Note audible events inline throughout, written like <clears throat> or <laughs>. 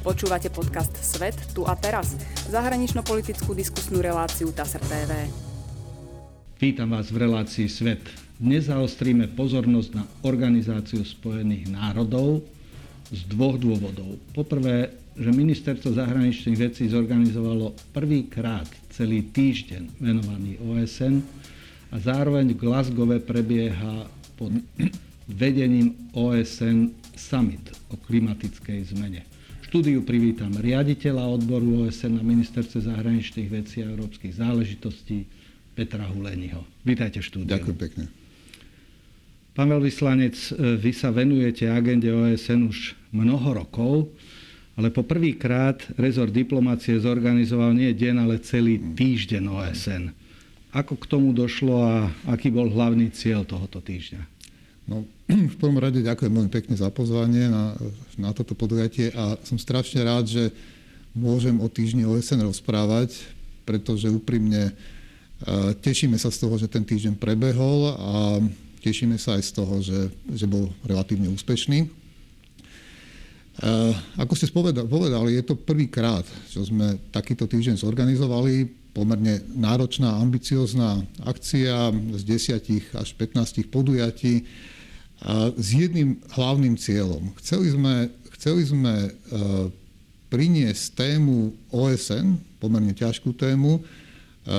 Počúvate podcast Svet tu a teraz, zahranično-politickú diskusnú reláciu TASR TV. Vítam vás v relácii Svet. Dnes zaostríme pozornosť na Organizáciu spojených národov z dvoch dôvodov. Poprvé, že ministerstvo zahraničných vecí zorganizovalo prvýkrát celý týždeň venovaný OSN a zároveň v Glasgowe prebieha pod vedením OSN summit o klimatickej zmene štúdiu privítam riaditeľa odboru OSN na ministerstve zahraničných vecí a európskych záležitostí Petra Huleniho. Vítajte v štúdiu. Ďakujem pekne. Pán veľvyslanec, vy sa venujete agende OSN už mnoho rokov, ale po prvýkrát rezort diplomácie zorganizoval nie deň, ale celý týždeň OSN. Ako k tomu došlo a aký bol hlavný cieľ tohoto týždňa? No, <clears throat> v prvom rade ďakujem veľmi pekne za pozvanie na, na toto podujatie a som strašne rád, že môžem o týždni OSN rozprávať, pretože úprimne e, tešíme sa z toho, že ten týždeň prebehol a tešíme sa aj z toho, že, že bol relatívne úspešný. E, ako ste povedali, je to prvýkrát, čo sme takýto týždeň zorganizovali. Pomerne náročná, ambiciozná akcia z 10 až 15 podujatí s jedným hlavným cieľom. Chceli sme, chceli sme e, priniesť tému OSN, pomerne ťažkú tému, e,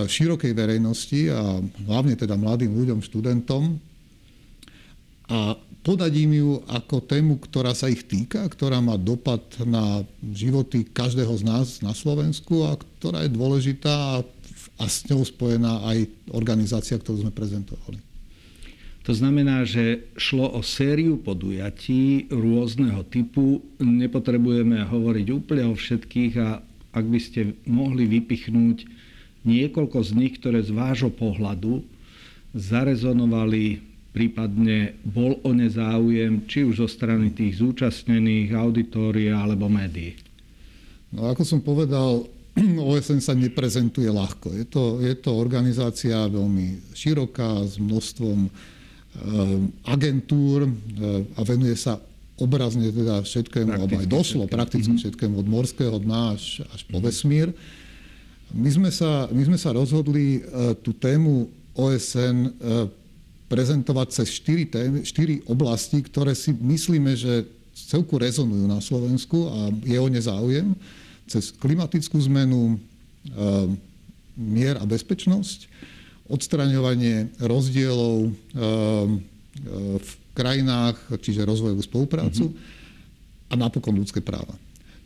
širokej verejnosti a hlavne teda mladým ľuďom, študentom a podať im ju ako tému, ktorá sa ich týka, ktorá má dopad na životy každého z nás na Slovensku a ktorá je dôležitá a s ňou spojená aj organizácia, ktorú sme prezentovali. To znamená, že šlo o sériu podujatí rôzneho typu. Nepotrebujeme hovoriť úplne o všetkých a ak by ste mohli vypichnúť niekoľko z nich, ktoré z vášho pohľadu zarezonovali, prípadne bol o ne záujem, či už zo strany tých zúčastnených, auditória alebo médií. No ako som povedal, <clears throat> OSN sa neprezentuje ľahko. Je to, je to organizácia veľmi široká, s množstvom agentúr eh, a venuje sa obrazne teda všetkému, alebo aj doslo prakticky mhm. všetkému od morského dna až, až po mhm. vesmír. My sme sa, my sme sa rozhodli eh, tú tému OSN prezentovať cez štyri, témy, štyri oblasti, ktoré si myslíme, že celku rezonujú na Slovensku a je o ne záujem. Cez klimatickú zmenu, mier a bezpečnosť, odstraňovanie rozdielov ehm, ehm, v krajinách, čiže rozvojovú spoluprácu mm-hmm. a napokon ľudské práva.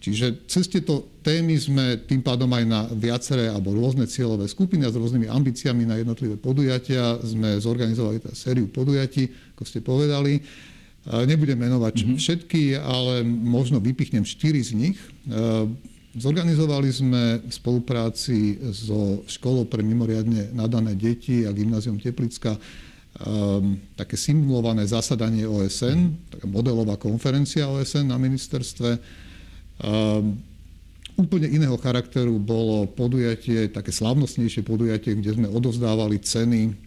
Čiže cez tieto témy sme tým pádom aj na viaceré alebo rôzne cieľové skupiny a s rôznymi ambíciami na jednotlivé podujatia sme zorganizovali tá sériu podujatí, ako ste povedali. Nebudem menovať mm-hmm. všetky, ale možno vypichnem štyri z nich. Zorganizovali sme v spolupráci so školou pre mimoriadne nadané deti a gymnázium Teplicka um, také simulované zasadanie OSN, taká modelová konferencia OSN na ministerstve. Um, úplne iného charakteru bolo podujatie, také slavnostnejšie podujatie, kde sme odovzdávali ceny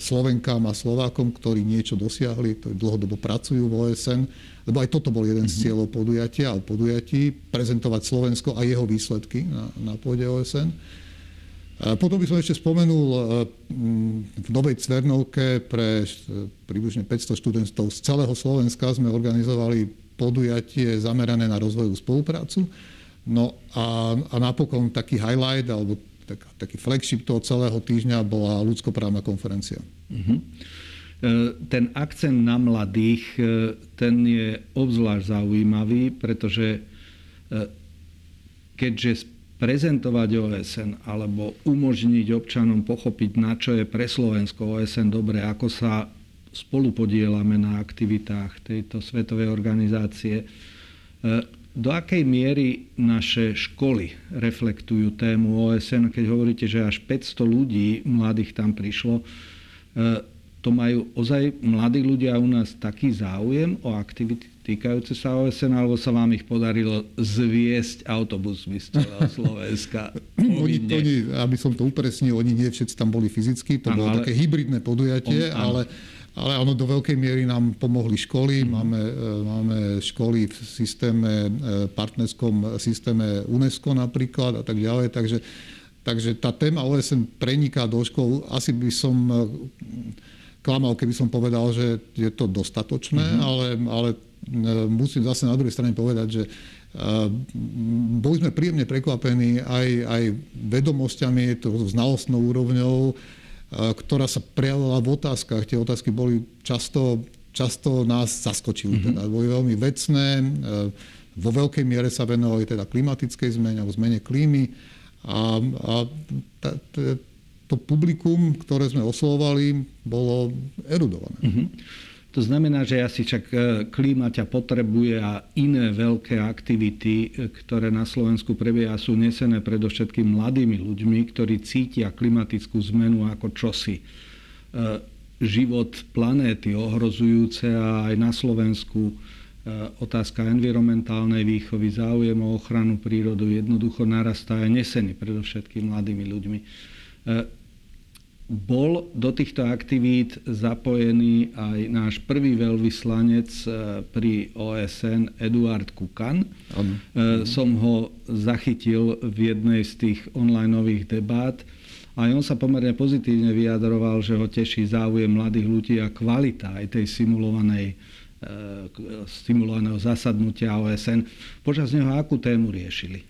Slovenkám a Slovákom, ktorí niečo dosiahli, ktorí dlhodobo pracujú v OSN lebo aj toto bol jeden z mhm. cieľov podujatia a podujatí, prezentovať Slovensko a jeho výsledky na, na pôde OSN. A potom by som ešte spomenul, e, v Novej Cvernovke pre približne 500 študentov z celého Slovenska sme organizovali podujatie zamerané na rozvojovú spoluprácu. No a, a napokon taký highlight alebo tak, taký flagship toho celého týždňa bola ľudskoprávna konferencia. Uh-huh. Ten akcent na mladých, e, ten je obzvlášť zaujímavý, pretože e, keďže prezentovať OSN alebo umožniť občanom pochopiť, na čo je pre Slovensko OSN dobre, ako sa spolupodielame na aktivitách tejto svetovej organizácie, do akej miery naše školy reflektujú tému OSN, keď hovoríte, že až 500 ľudí mladých tam prišlo, to majú ozaj mladí ľudia u nás taký záujem o aktivity týkajúce sa OSN, alebo sa vám ich podarilo zviesť autobusmi z celého <laughs> Slovenska? oni, oni, aby som to upresnil, oni nie všetci tam boli fyzicky, to ano, bolo ale... také hybridné podujatie, on, ale, ale áno, do veľkej miery nám pomohli školy. Mm. Máme, máme školy v systéme, partnerskom systéme UNESCO napríklad a tak ďalej. Takže, takže tá téma OSN preniká do škol. Asi by som klamal, keby som povedal, že je to dostatočné, mm-hmm. ale, ale musím zase na druhej strane povedať, že boli sme príjemne prekvapení aj, aj vedomosťami, to znalostnou úrovňou, ktorá sa prejavila v otázkach. Tie otázky boli často, často nás zaskočili. Mm-hmm. Teda boli veľmi vecné, vo veľkej miere sa venovali teda klimatickej zmene alebo zmene klímy a, a ta, ta, to publikum, ktoré sme oslovovali, bolo erudované. Mm-hmm. To znamená, že asi však e, klíma ťa potrebuje a iné veľké aktivity, e, ktoré na Slovensku prebieha, sú nesené predovšetkým mladými ľuďmi, ktorí cítia klimatickú zmenu ako čosi. E, život planéty ohrozujúce a aj na Slovensku otázka environmentálnej výchovy, záujem o ochranu prírodu jednoducho narastá a nesený predovšetkým mladými ľuďmi bol do týchto aktivít zapojený aj náš prvý veľvyslanec eh, pri OSN Eduard Kukan. Ano. Eh, som ho zachytil v jednej z tých online debát a on sa pomerne pozitívne vyjadroval, že ho teší záujem mladých ľudí a kvalita aj tej simulovanej eh, simulovaného zasadnutia OSN. Počas neho akú tému riešili?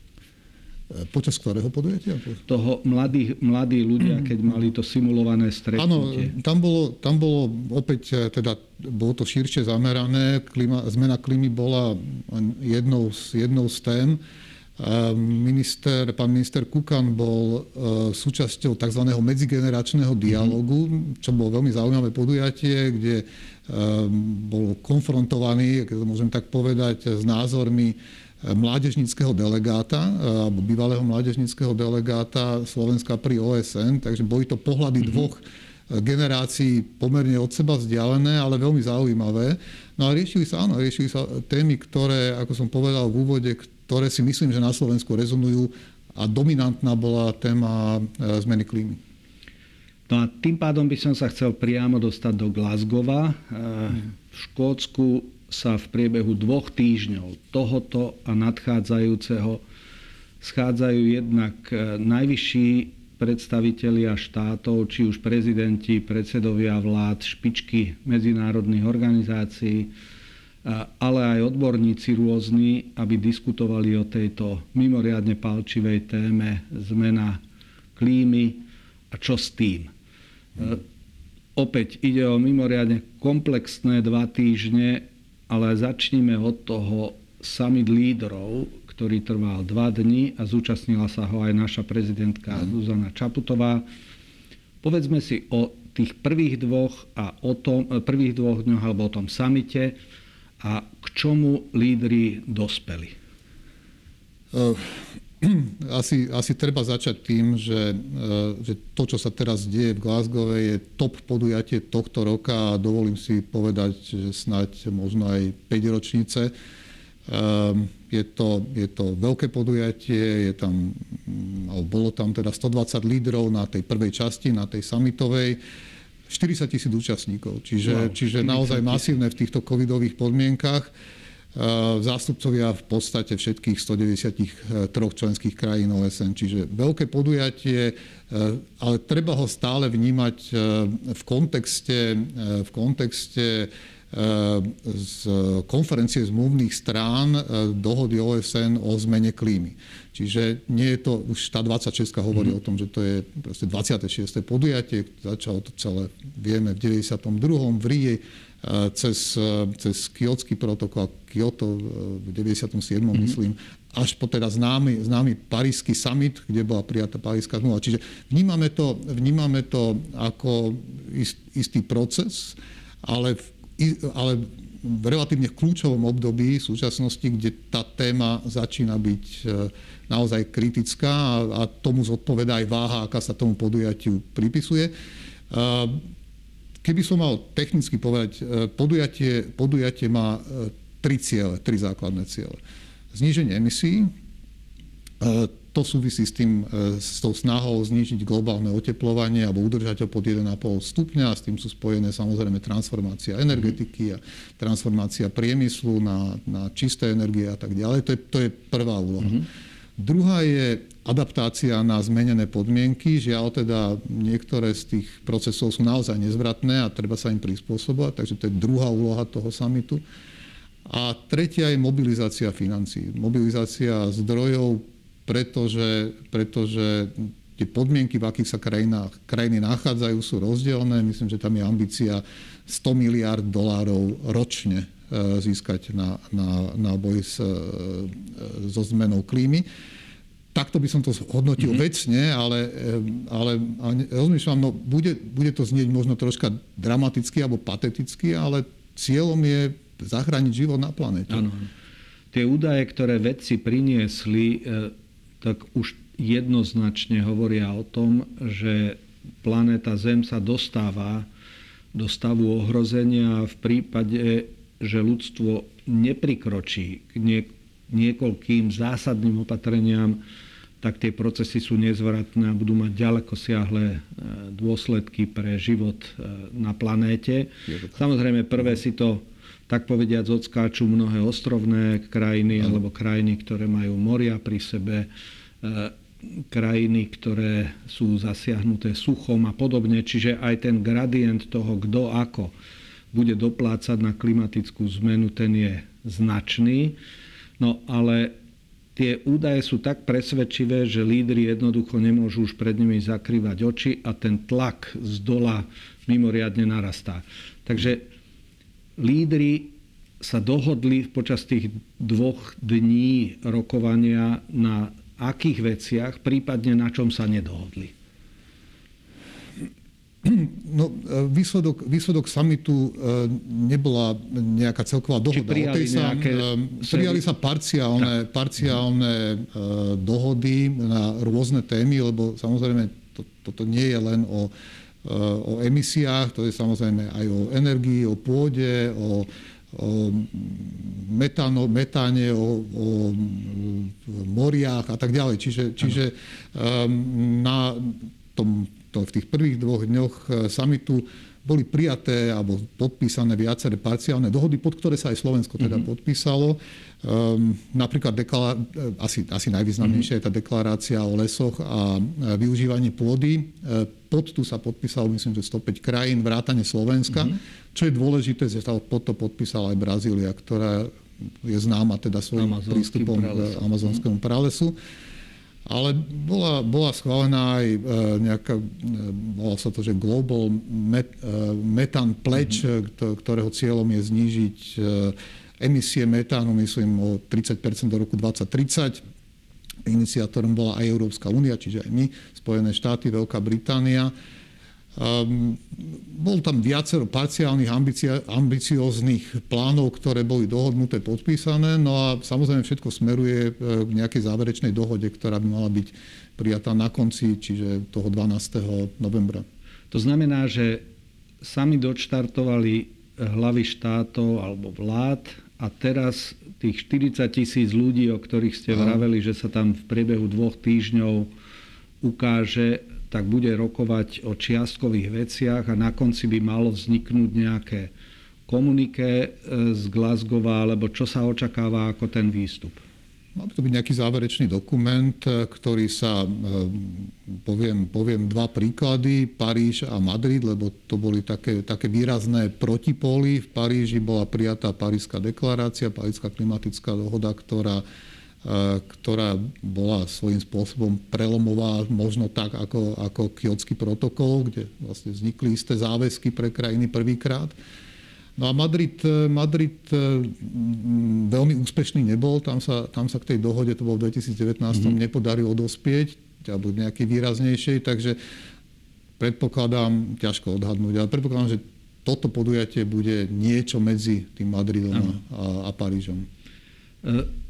Počas ktorého podujatia? Toho mladí, mladí ľudia, keď mali to simulované stretnutie. Áno, tam bolo, tam bolo opäť, e, teda bolo to širšie zamerané. Klima, zmena klímy bola jednou z, jednou z tém. Minister, pán minister Kukan bol e, súčasťou tzv. medzigeneračného dialogu, čo bolo veľmi zaujímavé podujatie, kde e, bol konfrontovaný, keď to môžem tak povedať, s názormi mládežnického delegáta, eh, alebo bývalého mládežnického delegáta Slovenska pri OSN, takže boli to pohľady mm-hmm. dvoch eh, generácií pomerne od seba vzdialené, ale veľmi zaujímavé. No a riešili sa, áno, riešili sa témy, ktoré, ako som povedal v úvode, ktoré si myslím, že na Slovensku rezonujú a dominantná bola téma eh, zmeny klímy. No a tým pádom by som sa chcel priamo dostať do Glasgowa. V Škótsku sa v priebehu dvoch týždňov tohoto a nadchádzajúceho schádzajú jednak e, najvyšší predstavitelia štátov, či už prezidenti, predsedovia vlád, špičky medzinárodných organizácií, e, ale aj odborníci rôzni, aby diskutovali o tejto mimoriadne palčivej téme zmena klímy a čo s tým. E, opäť ide o mimoriadne komplexné dva týždne ale začníme od toho summit lídrov, ktorý trval dva dni a zúčastnila sa ho aj naša prezidentka Zuzana Čaputová. Povedzme si o tých prvých dvoch, a o tom, prvých dvoch dňoch alebo o tom samite a k čomu lídry dospeli. <clears throat> Asi, asi treba začať tým, že, e, že to, čo sa teraz deje v Glasgow, je top podujatie tohto roka a dovolím si povedať, že snáď možno aj 5 ročnice. E, je to, je to veľké podujatie, je tam, alebo bolo tam teda 120 lídrov na tej prvej časti, na tej summitovej, 40 tisíc účastníkov, čiže, wow, čiže naozaj masívne v týchto covidových podmienkach zástupcovia v podstate všetkých 193 členských krajín OSN. Čiže veľké podujatie, ale treba ho stále vnímať v kontexte, v kontexte z konferencie zmluvných strán dohody OSN o zmene klímy. Čiže nie je to, už tá 26 hovorí mm. o tom, že to je 26. podujatie, začalo to celé, vieme, v 92. v Ríge cez, cez Kyotský protokol, Kyoto v 97. Mm-hmm. myslím, až po teda známy, známy parísky summit, kde bola prijatá paríska zmluva. Čiže vnímame to, vnímame to ako ist, istý proces, ale, v, ale v relatívne kľúčovom období v súčasnosti, kde tá téma začína byť naozaj kritická a, a tomu zodpoveda aj váha, aká sa tomu podujatiu pripisuje. Keby som mal technicky povedať, e, podujatie, podujatie má e, tri ciele, tri základné ciele. Zníženie emisí, e, to súvisí s, tým, s tou snahou znižiť globálne oteplovanie alebo udržať ho pod 1,5 stupňa. S tým sú spojené samozrejme transformácia energetiky a transformácia priemyslu na, na čisté energie a tak ďalej. To je, to je prvá úloha. Mm-hmm. Druhá je adaptácia na zmenené podmienky. Žiaľ teda niektoré z tých procesov sú naozaj nezvratné a treba sa im prispôsobovať, takže to je druhá úloha toho samitu. A tretia je mobilizácia financí. Mobilizácia zdrojov, pretože, pretože tie podmienky, v akých sa krajina, krajiny nachádzajú, sú rozdielne. Myslím, že tam je ambícia 100 miliard dolárov ročne E, získať na, na, na boj s, e, so zmenou klímy. Takto by som to hodnotil mm-hmm. vecne, ale, e, ale, ale rozmýšľam, no bude, bude to znieť možno troška dramaticky alebo pateticky, ale cieľom je zachrániť život na planete. Áno. Tie údaje, ktoré vedci priniesli, tak už jednoznačne hovoria o tom, že planéta Zem sa dostáva do stavu ohrozenia v prípade že ľudstvo neprikročí k niekoľkým zásadným opatreniam, tak tie procesy sú nezvratné a budú mať ďaleko siahle e, dôsledky pre život e, na planéte. Samozrejme, prvé si to tak povediať odskáču mnohé ostrovné krajiny alebo krajiny, ktoré majú moria pri sebe, e, krajiny, ktoré sú zasiahnuté suchom a podobne. Čiže aj ten gradient toho, kto ako bude doplácať na klimatickú zmenu, ten je značný. No ale tie údaje sú tak presvedčivé, že lídry jednoducho nemôžu už pred nimi zakrývať oči a ten tlak z dola mimoriadne narastá. Takže lídry sa dohodli počas tých dvoch dní rokovania na akých veciach, prípadne na čom sa nedohodli. <clears throat> No, e, výsledok, výsledok samitu e, nebola nejaká celková dohoda. Či prijali, sa. E, prijali sa parciálne, parciálne dohody na rôzne témy, lebo samozrejme to, toto nie je len o, o emisiách, to je samozrejme aj o energii, o pôde, o, o metáno, metáne, o, o moriach a tak ďalej. Čiže, čiže na tom to v tých prvých dvoch dňoch e, samitu boli prijaté alebo podpísané viaceré parciálne dohody, pod ktoré sa aj Slovensko teda mm-hmm. podpísalo. Um, napríklad deklará- e, asi, asi najvýznamnejšia mm-hmm. je tá deklarácia o lesoch a e, využívaní pôdy. Pod tu sa podpísalo, myslím, že 105 krajín, vrátane Slovenska. Mm-hmm. Čo je dôležité, že sa pod to podpísala aj Brazília, ktorá je známa teda svojím prístupom k amazonskému pralesu. Ale bola, bola schválená aj e, nejaká, e, volá sa to, že Global Met, e, Metan Pledge, mm-hmm. ktorého cieľom je znížiť emisie metánu, myslím, o 30% do roku 2030. Iniciátorom bola aj Európska únia, čiže aj my, Spojené štáty, Veľká Británia. Um, bol tam viacero parciálnych ambicióznych plánov, ktoré boli dohodnuté, podpísané, no a samozrejme všetko smeruje e, k nejakej záverečnej dohode, ktorá by mala byť prijatá na konci, čiže toho 12. novembra. To znamená, že sami dočtartovali hlavy štátov alebo vlád a teraz tých 40 tisíc ľudí, o ktorých ste vraveli, že sa tam v priebehu dvoch týždňov ukáže, tak bude rokovať o čiastkových veciach a na konci by malo vzniknúť nejaké komuniké e, z Glasgow, alebo čo sa očakáva ako ten výstup? Mal by to byť nejaký záverečný dokument, e, ktorý sa, e, poviem, poviem dva príklady, Paríž a Madrid, lebo to boli také, také výrazné protipóly. V Paríži bola prijatá Parížská deklarácia, Parížská klimatická dohoda, ktorá ktorá bola svojím spôsobom prelomová, možno tak ako, ako kiotský protokol, kde vlastne vznikli isté záväzky pre krajiny prvýkrát. No a Madrid, Madrid veľmi úspešný nebol, tam sa, tam sa k tej dohode, to bolo v 2019, mm-hmm. nepodarilo dospieť, alebo nejaký výraznejšej, takže predpokladám, ťažko odhadnúť, ale predpokladám, že toto podujatie bude niečo medzi tým Madridom a, a Parížom. E-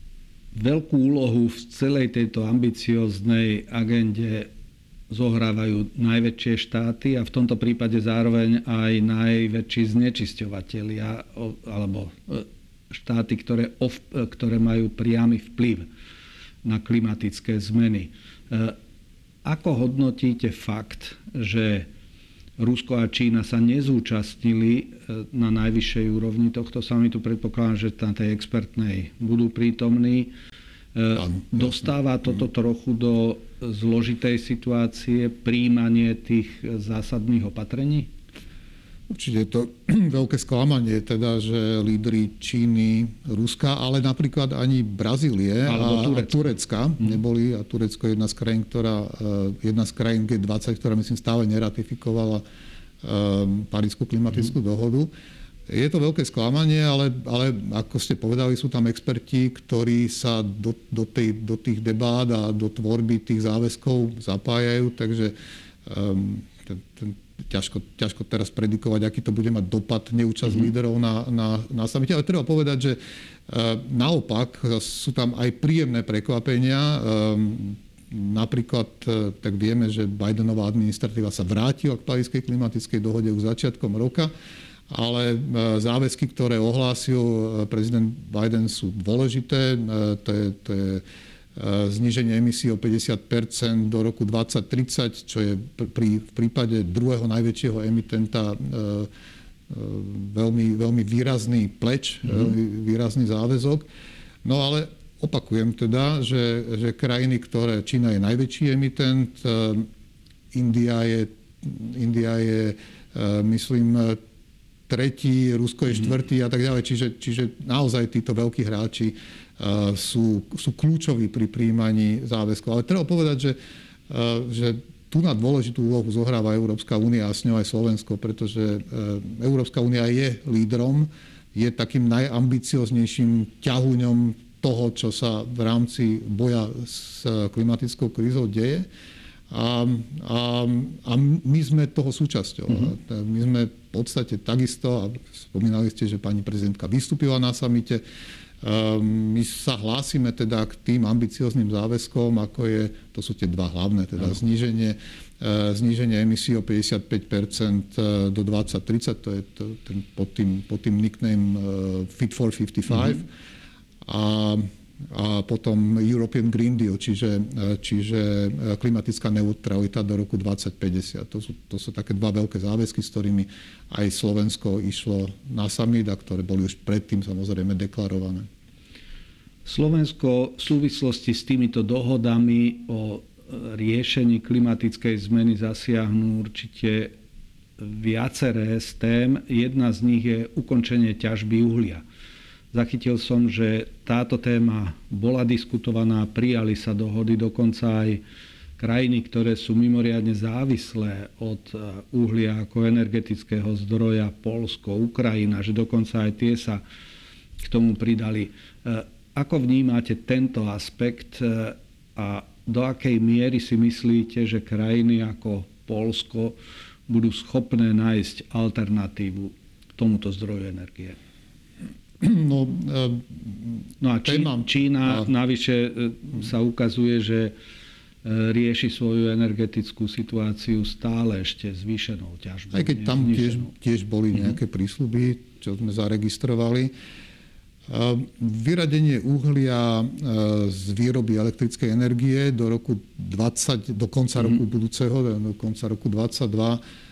veľkú úlohu v celej tejto ambicioznej agende zohrávajú najväčšie štáty a v tomto prípade zároveň aj najväčší znečisťovateľia alebo e, štáty, ktoré, ktoré majú priamy vplyv na klimatické zmeny. Ako hodnotíte fakt, že Rusko a Čína sa nezúčastnili na najvyššej úrovni tohto samitu? Predpokladám, že na tej expertnej budú prítomní. Dostáva toto trochu do zložitej situácie príjmanie tých zásadných opatrení? Určite je to <clears throat> veľké sklamanie, teda, že lídry Číny, Ruska, ale napríklad ani Brazílie a, Turecka. a Turecka mm. neboli. A Turecko je jedna z krajín, ktorá, eh, jedna z krajín G20, ktorá myslím stále neratifikovala um, Parísku klimatickú mm. dohodu. Je to veľké sklamanie, ale, ale ako ste povedali, sú tam experti, ktorí sa do, do, tej, do tých debát a do tvorby tých záväzkov zapájajú, takže um, ten, ten, ťažko, ťažko teraz predikovať, aký to bude mať dopad neúčasť mm-hmm. líderov na, na, na samite. Ale treba povedať, že e, naopak sú tam aj príjemné prekvapenia. E, napríklad, tak vieme, že Bidenová administratíva sa vrátila k Parískej klimatickej dohode už začiatkom roka, ale záväzky, ktoré ohlásil prezident Biden sú dôležité. To je, to je zníženie emisí o 50% do roku 2030, čo je pri, v prípade druhého najväčšieho emitenta e, e, veľmi, veľmi výrazný pleč, mm-hmm. výrazný záväzok. No ale opakujem teda, že, že krajiny, ktoré Čína je najväčší emitent, India je, India je myslím, tretí, Rusko je mhm. štvrtý a tak ďalej. Čiže, čiže naozaj títo veľkí hráči sú, sú kľúčoví pri príjmaní záväzkov. Ale treba povedať, že, uh, že tu na dôležitú úlohu zohráva Európska únia a s ňou aj Slovensko, pretože uh, Európska únia je lídrom, je takým najambicioznejším ťahuňom toho, čo sa v rámci boja s klimatickou krízou deje. A, a, a my sme toho súčasťou. Mm-hmm. My sme v podstate takisto, a spomínali ste, že pani prezidentka vystúpila na samite, my sa hlásime teda k tým ambiciozným záväzkom, ako je, to sú tie dva hlavné, teda no. zníženie, zníženie emisí o 55% do 2030, to je to, ten, pod, tým, pod tým nickname Fit for 55. Mm-hmm. A a potom European Green Deal, čiže, čiže klimatická neutralita do roku 2050. To sú, to sú také dva veľké záväzky, s ktorými aj Slovensko išlo na summit a ktoré boli už predtým samozrejme deklarované. Slovensko v súvislosti s týmito dohodami o riešení klimatickej zmeny zasiahnu určite viaceré z tém. Jedna z nich je ukončenie ťažby uhlia. Zachytil som, že táto téma bola diskutovaná, prijali sa dohody, dokonca aj krajiny, ktoré sú mimoriadne závislé od e, uhlia ako energetického zdroja, Polsko, Ukrajina, že dokonca aj tie sa k tomu pridali. E, ako vnímate tento aspekt e, a do akej miery si myslíte, že krajiny ako Polsko budú schopné nájsť alternatívu tomuto zdroju energie? No, no a Čí, Čína a... navyše e, sa ukazuje, že e, rieši svoju energetickú situáciu stále ešte zvýšenou ťažbou. Aj keď tam tiež, tiež boli mhm. nejaké prísľuby, čo sme zaregistrovali. Vyradenie uhlia e, z výroby elektrickej energie do roku 20, do konca roku mhm. budúceho, do konca roku 2022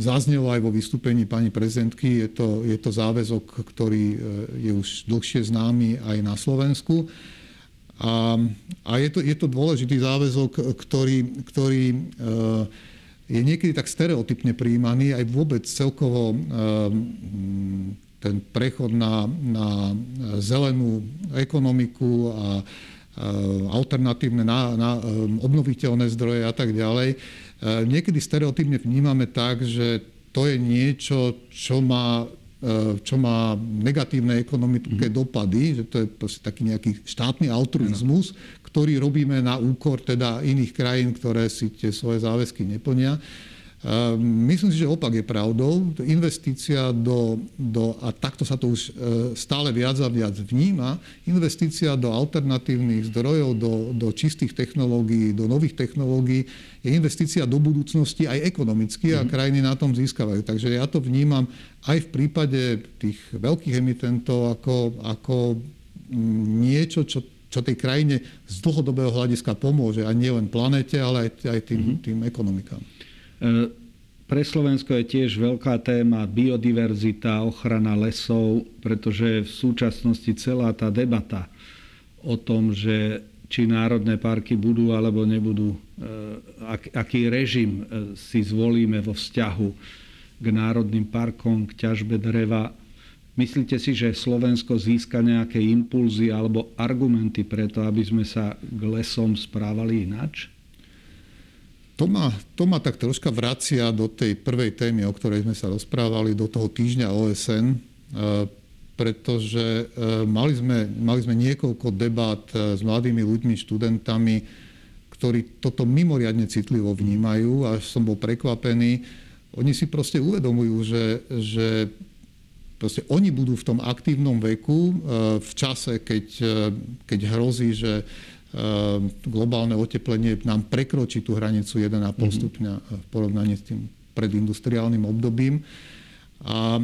Zaznelo aj vo vystúpení pani prezidentky, je to, je to záväzok, ktorý e, je už dlhšie známy aj na Slovensku. A, a je, to, je to dôležitý záväzok, ktorý, ktorý je niekedy tak stereotypne príjmaný, aj vôbec celkovo ten prechod na, na zelenú ekonomiku a alternatívne na, na obnoviteľné zdroje a tak ďalej E, niekedy stereotypne vnímame tak, že to je niečo, čo má e, čo má negatívne ekonomické mm. dopady, že to je proste taký nejaký štátny altruizmus, ktorý robíme na úkor teda iných krajín, ktoré si tie svoje záväzky neplnia. Myslím si, že opak je pravdou. Investícia do, do, a takto sa to už e, stále viac a viac vníma, investícia do alternatívnych zdrojov, do, do čistých technológií, do nových technológií je investícia do budúcnosti aj ekonomicky a mhm. krajiny na tom získavajú. Takže ja to vnímam aj v prípade tých veľkých emitentov ako, ako niečo, čo čo tej krajine z dlhodobého hľadiska pomôže a nie len planete, ale aj, aj tým, mm-hmm. tým ekonomikám. E- pre Slovensko je tiež veľká téma biodiverzita, ochrana lesov, pretože v súčasnosti celá tá debata o tom, že či národné parky budú alebo nebudú, e, aký režim e, si zvolíme vo vzťahu k národným parkom, k ťažbe dreva. Myslíte si, že Slovensko získa nejaké impulzy alebo argumenty preto, aby sme sa k lesom správali inač? To ma, to ma tak troška vracia do tej prvej témy, o ktorej sme sa rozprávali, do toho týždňa OSN, e, pretože e, mali sme, mali sme niekoľko debát e, s mladými ľuďmi, študentami, ktorí toto mimoriadne citlivo vnímajú, až som bol prekvapený. Oni si proste uvedomujú, že, že proste oni budú v tom aktívnom veku v čase, keď, keď hrozí, že globálne oteplenie nám prekročí tú hranicu 1,5 mm-hmm. stupňa v porovnaní s tým predindustriálnym obdobím. A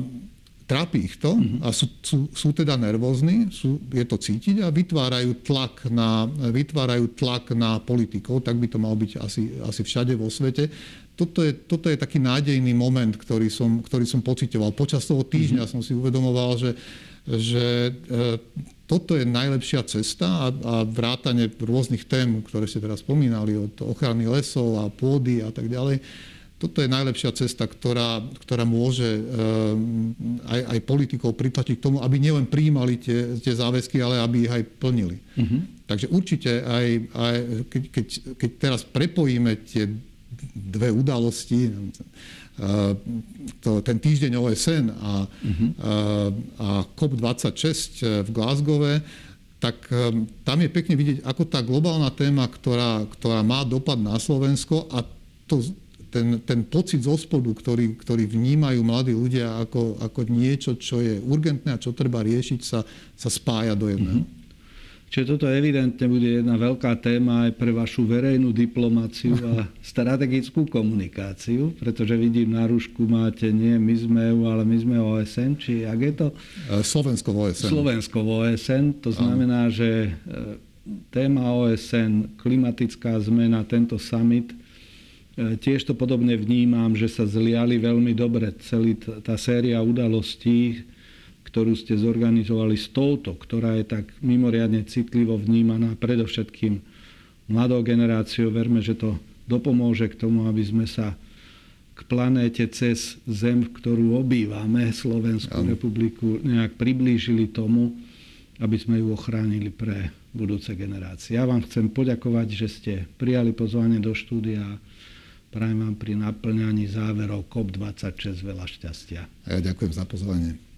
trápi ich to mm-hmm. a sú, sú, sú teda nervózni, sú, je to cítiť a vytvárajú tlak, na, vytvárajú tlak na politikov, tak by to mal byť asi, asi všade vo svete. Toto je, toto je taký nádejný moment, ktorý som, ktorý som pocitoval. Počas toho týždňa mm-hmm. som si uvedomoval, že, že e, toto je najlepšia cesta a, a vrátanie rôznych tém, ktoré ste teraz spomínali, od ochrany lesov a pôdy a tak ďalej, toto je najlepšia cesta, ktorá, ktorá môže e, aj, aj politikov pritlačiť k tomu, aby nielen prijímali tie, tie záväzky, ale aby ich aj plnili. Uh-huh. Takže určite aj, aj keď, keď, keď teraz prepojíme tie dve udalosti, to, ten týždeň OSN a, uh-huh. a, a COP26 v Glasgowe, tak tam je pekne vidieť, ako tá globálna téma, ktorá, ktorá má dopad na Slovensko a to, ten, ten pocit zo spodu, ktorý, ktorý vnímajú mladí ľudia ako, ako niečo, čo je urgentné a čo treba riešiť, sa, sa spája do jedného. Uh-huh. Čiže toto evidentne bude jedna veľká téma aj pre vašu verejnú diplomáciu a <laughs> strategickú komunikáciu, pretože vidím na rúšku máte nie my sme EU, ale my sme OSN, či jak je to? E, Slovensko v OSN. Slovensko v OSN, to znamená, že e, téma OSN, klimatická zmena, tento summit, e, tiež to podobne vnímam, že sa zliali veľmi dobre celý tá séria udalostí, ktorú ste zorganizovali s touto, ktorá je tak mimoriadne citlivo vnímaná predovšetkým mladou generáciou. Verme, že to dopomôže k tomu, aby sme sa k planéte cez zem, ktorú obývame, Slovenskú ano. republiku, nejak priblížili tomu, aby sme ju ochránili pre budúce generácie. Ja vám chcem poďakovať, že ste prijali pozvanie do štúdia a prajem vám pri naplňaní záverov COP26 veľa šťastia. A ja ďakujem za pozvanie.